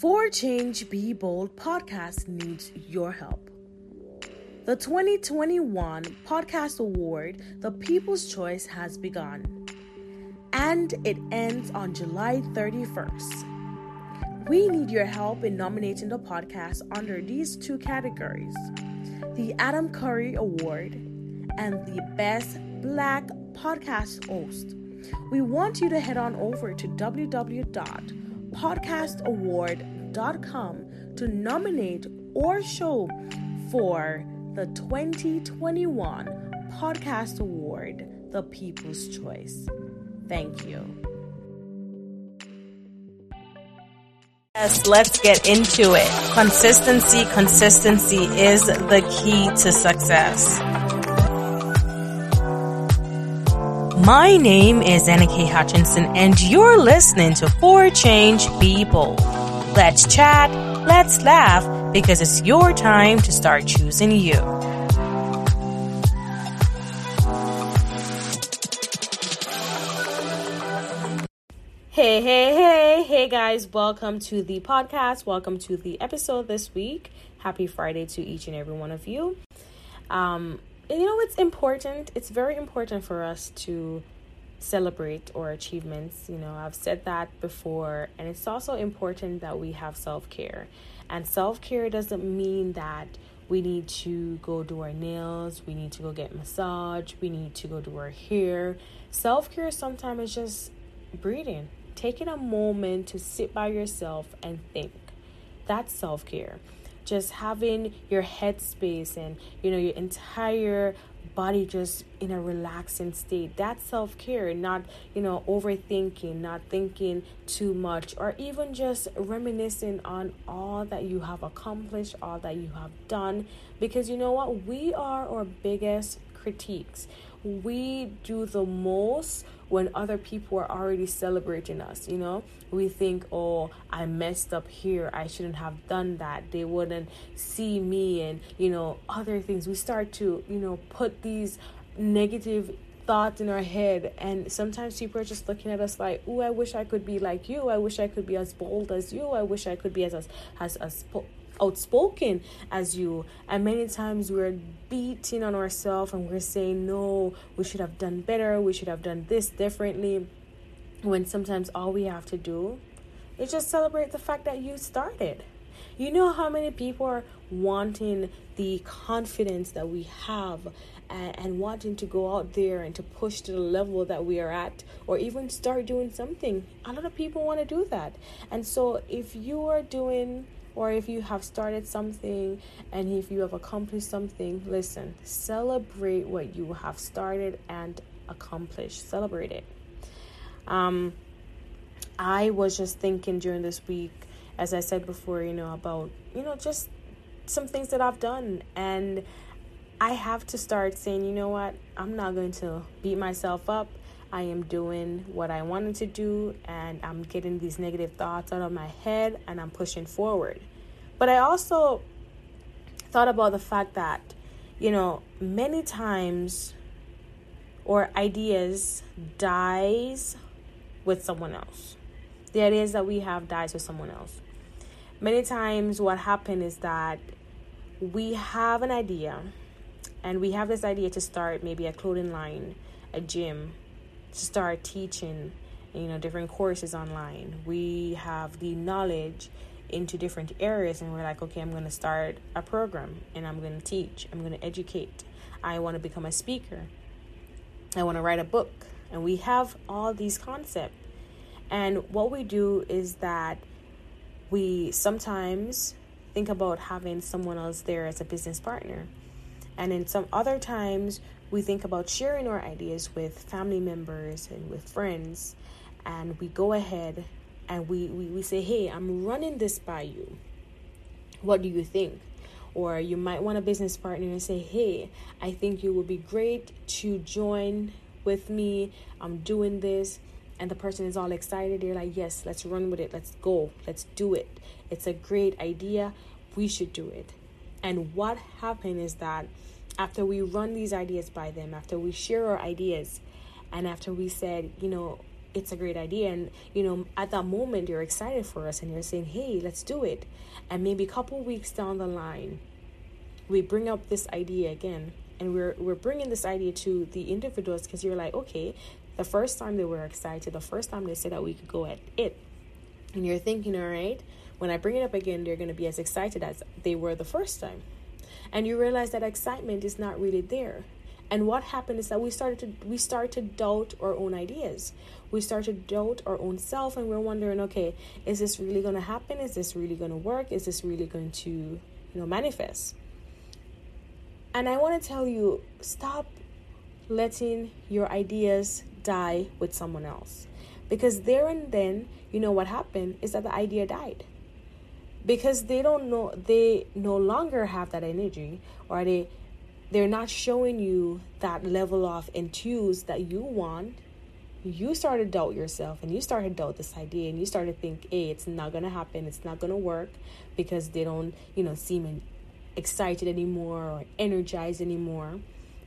For Change Be Bold podcast needs your help. The 2021 Podcast Award, The People's Choice, has begun and it ends on July 31st. We need your help in nominating the podcast under these two categories the Adam Curry Award and the Best Black Podcast Host. We want you to head on over to www podcastaward.com to nominate or show for the 2021 Podcast Award, The People's Choice. Thank you. Yes, let's get into it. Consistency, consistency is the key to success. My name is Anna K. Hutchinson, and you're listening to For Change Bold. Let's chat, let's laugh, because it's your time to start choosing you. Hey, hey, hey, hey guys, welcome to the podcast. Welcome to the episode this week. Happy Friday to each and every one of you. Um, you know it's important it's very important for us to celebrate our achievements you know. I've said that before and it's also important that we have self-care. And self-care doesn't mean that we need to go do our nails we need to go get massage we need to go do our hair. Self-care sometimes is just breathing taking a moment to sit by yourself and think. That's self-care just having your headspace and you know your entire body just in a relaxing state. That's self-care not you know overthinking not thinking too much or even just reminiscing on all that you have accomplished all that you have done. Because you know what? We are our biggest critiques. We do the most when other people are already celebrating us you know? We think oh i messed up here. I shouldn't have done that. They wouldn't see me and you know other things. We start to you know put these negative thoughts in our head and sometimes people are just looking at us like oh i wish i could be like you. I wish i could be as bold as you. I wish i could be as as as, as outspoken as you and many times we're beating on ourselves and we're saying no we should have done better we should have done this differently when sometimes all we have to do is just celebrate the fact that you started you know how many people are wanting the confidence that we have and, and, wanting to go out there and to push to the level that we are at or even start doing something. A lot of people want to do that. And so if you are doing or if you have started something and if you have accomplished something, listen, celebrate what you have started and accomplished. Celebrate it. Um, I was just thinking during this week, as I said before, you know, about, you know, just some things that I've done. And I have to start saying, you know what, I'm not going to beat myself up. I am doing what I wanted to do and I'm getting these negative thoughts out of my head and I'm pushing forward. But I also thought about the fact that, you know, many times or ideas dies with someone else. The ideas that we have dies with someone else. Many times what happens is that we have an idea and we have this idea to start maybe a clothing line, a gym, start teaching, you know, different courses online. We have the knowledge into different areas and we're like, okay, I'm going to start a program and I'm going to teach, I'm going to educate. I want to become a speaker. I want to write a book. And we have all these concepts. And what we do is that we sometimes think about having someone else there as a business partner. And in some other times, we think about sharing our ideas with family members and with friends. And we go ahead and we, we, we say, hey, I'm running this by you. What do you think? Or you might want a business partner and say, hey, I think you would be great to join with me. I'm doing this. And the person is all excited. They're like, yes, let's run with it. Let's go. Let's do it. It's a great idea. We should do it. And what happened is that after we run these ideas by them, after we share our ideas, and after we said, you know, it's a great idea and you know at that moment you're excited for us and you're saying hey let's do it. And maybe a couple weeks down the line we bring up this idea again and we're we're bringing this idea to the individuals because you're like okay the first time they were excited the first time they said that we could go at it. And you're thinking all right when i bring it up again they're going to be as excited as they were the first time and you realize that excitement is not really there. And what happened is that we started to we start to doubt our own ideas. We start to doubt our own self and we're wondering okay is this really going to happen? Is this really going to work? Is this really going to you know manifest? And i want to tell you stop letting your ideas die with someone else. Because there and then you know what happened? Is that the idea died because they don't know they no longer have that energy or they they're not showing you that level of enthuse that you want. You start to doubt yourself and you start to doubt this idea and you start to think hey it's not gonna happen. It's not gonna work because they don't you know seem excited anymore or energized anymore.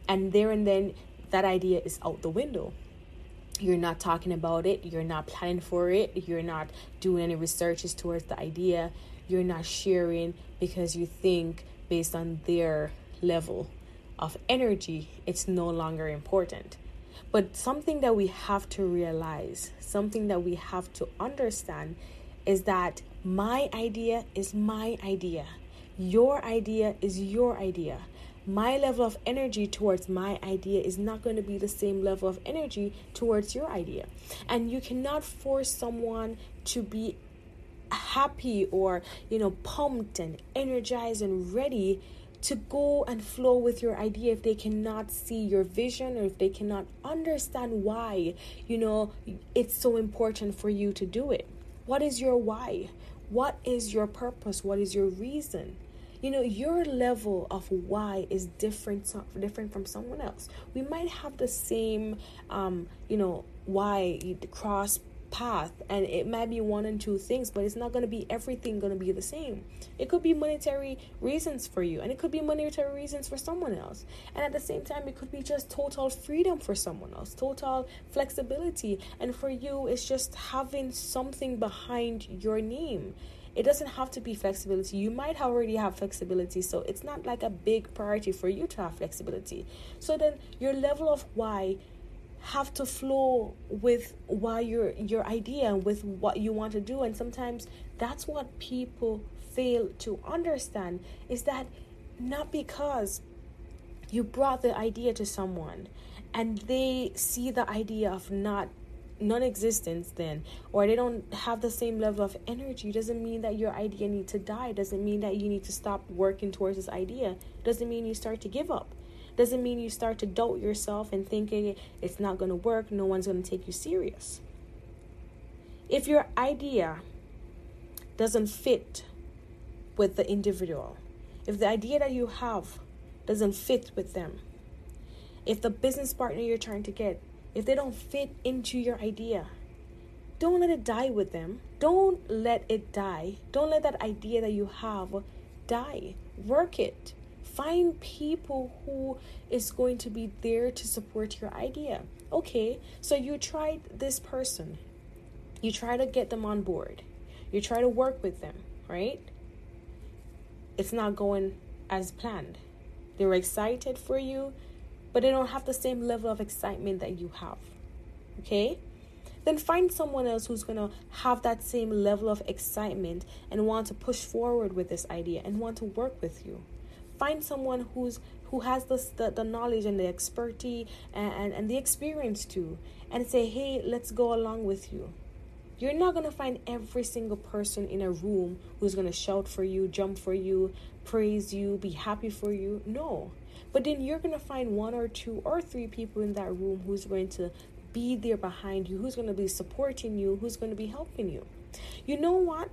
And there and then that idea is out the window. You're not talking about it. You're not planning for it. You're not doing any researches towards the idea you're not sharing because you think based on their level of energy, it's no longer important. But something that we have to realize, something that we have to understand is that my idea is my idea. Your idea is your idea. My level of energy towards my idea is not going to be the same level of energy towards your idea. And you cannot force someone to be happy or, you know, pumped and energized and ready to go and flow with your idea if they cannot see your vision or if they cannot understand why you know it's so important for you to do it. What is your why? What is your purpose? What is your reason? You know your level of why is different different from someone else. We might have the same um you know why the cross path and it might be one and two things but it's not going to be everything going to be the same. It could be monetary reasons for you and it could be monetary reasons for someone else. And at the same time it could be just total freedom for someone else total flexibility. And for you it's just having something behind your name. It doesn't have to be flexibility. You might already have flexibility so it's not like a big priority for you to have flexibility. So then your level of why have to flow with why your your idea with what you want to do. And sometimes that's what people fail to understand is that not because you brought the idea to someone and they see the idea of not non-existence then or they don't have the same level of energy doesn't mean that your idea needs to die. Doesn't mean that you need to stop working towards this idea. Doesn't mean you start to give up doesn't mean you start to doubt yourself and thinking it's not going to work, no one's going to take you serious. If your idea doesn't fit with the individual, if the idea that you have doesn't fit with them, if the business partner you're trying to get, if they don't fit into your idea, don't let it die with them. Don't let it die. Don't let that idea that you have die. Work it find people who is going to be there to support your idea. Okay so you tried this person. You try to get them on board. You try to work with them right? It's not going as planned. They were excited for you but they don't have the same level of excitement that you have okay? Then find someone else who's going to have that same level of excitement and want to push forward with this idea and want to work with you find someone who's who has the, the, knowledge and the expertise and, and, and the experience too and say hey let's go along with you. You're not going to find every single person in a room who's going to shout for you jump for you praise you be happy for you. No. But then you're going to find one or two or three people in that room who's going to be there behind you who's going to be supporting you who's going to be helping you. You know what?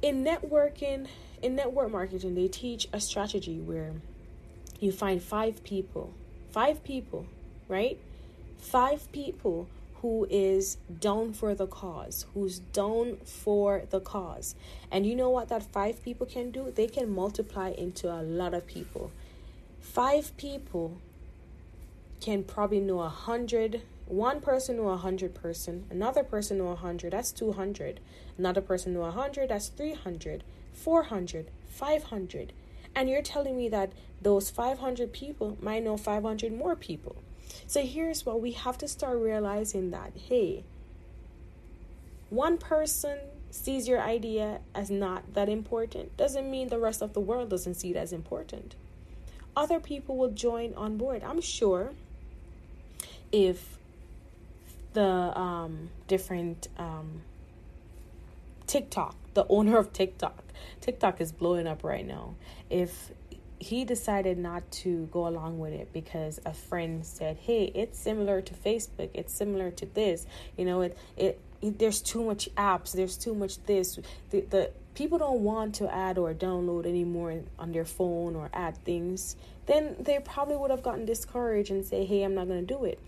In networking in network marketing, they teach a strategy where you find five people, five people, right? Five people who is down for the cause, who's down for the cause. And you know what that five people can do? They can multiply into a lot of people. Five people can probably know a hundred one person to a hundred person, another person to a hundred, that's 200. Another person to a hundred, that's 300, 400, 500. And you're telling me that those 500 people might know 500 more people. So here's what we have to start realizing that, hey, one person sees your idea as not that important doesn't mean the rest of the world doesn't see it as important. Other people will join on board. I'm sure if the um, different um, TikTok, the owner of TikTok, TikTok is blowing up right now. If he decided not to go along with it because a friend said, "Hey, it's similar to Facebook. It's similar to this. You know, it it there's too much apps there's too much this the, the people don't want to add or download anymore on their phone or add things then they probably would have gotten discouraged and say hey i'm not going to do it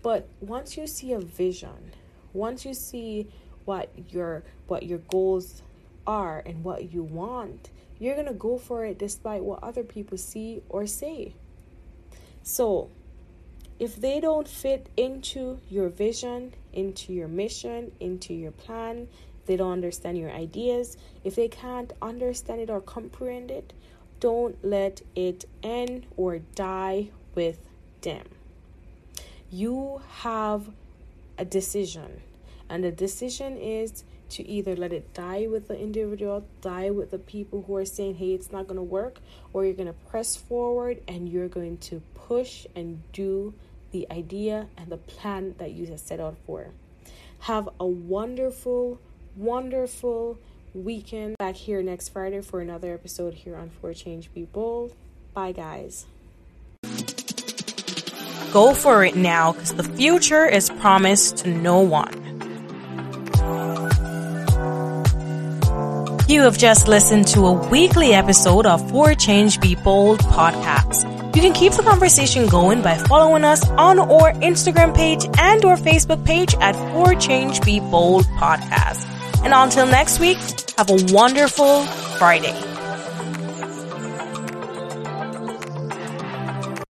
but once you see a vision once you see what your what your goals are and what you want you're going to go for it despite what other people see or say so if they don't fit into your vision, into your mission, into your plan, they don't understand your ideas, if they can't understand it or comprehend it, don't let it end or die with them. You have a decision, and the decision is to either let it die with the individual, die with the people who are saying, hey, it's not going to work, or you're going to press forward and you're going to push and do the idea and the plan that you have set out for. Have a wonderful, wonderful weekend. Back here next Friday for another episode here on For Change Be Bold. Bye, guys. Go for it now because the future is promised to no one. You have just listened to a weekly episode of For Change Be Bold podcast. You can keep the conversation going by following us on our Instagram page and our Facebook page at For Change Be Bold Podcast. And until next week, have a wonderful Friday.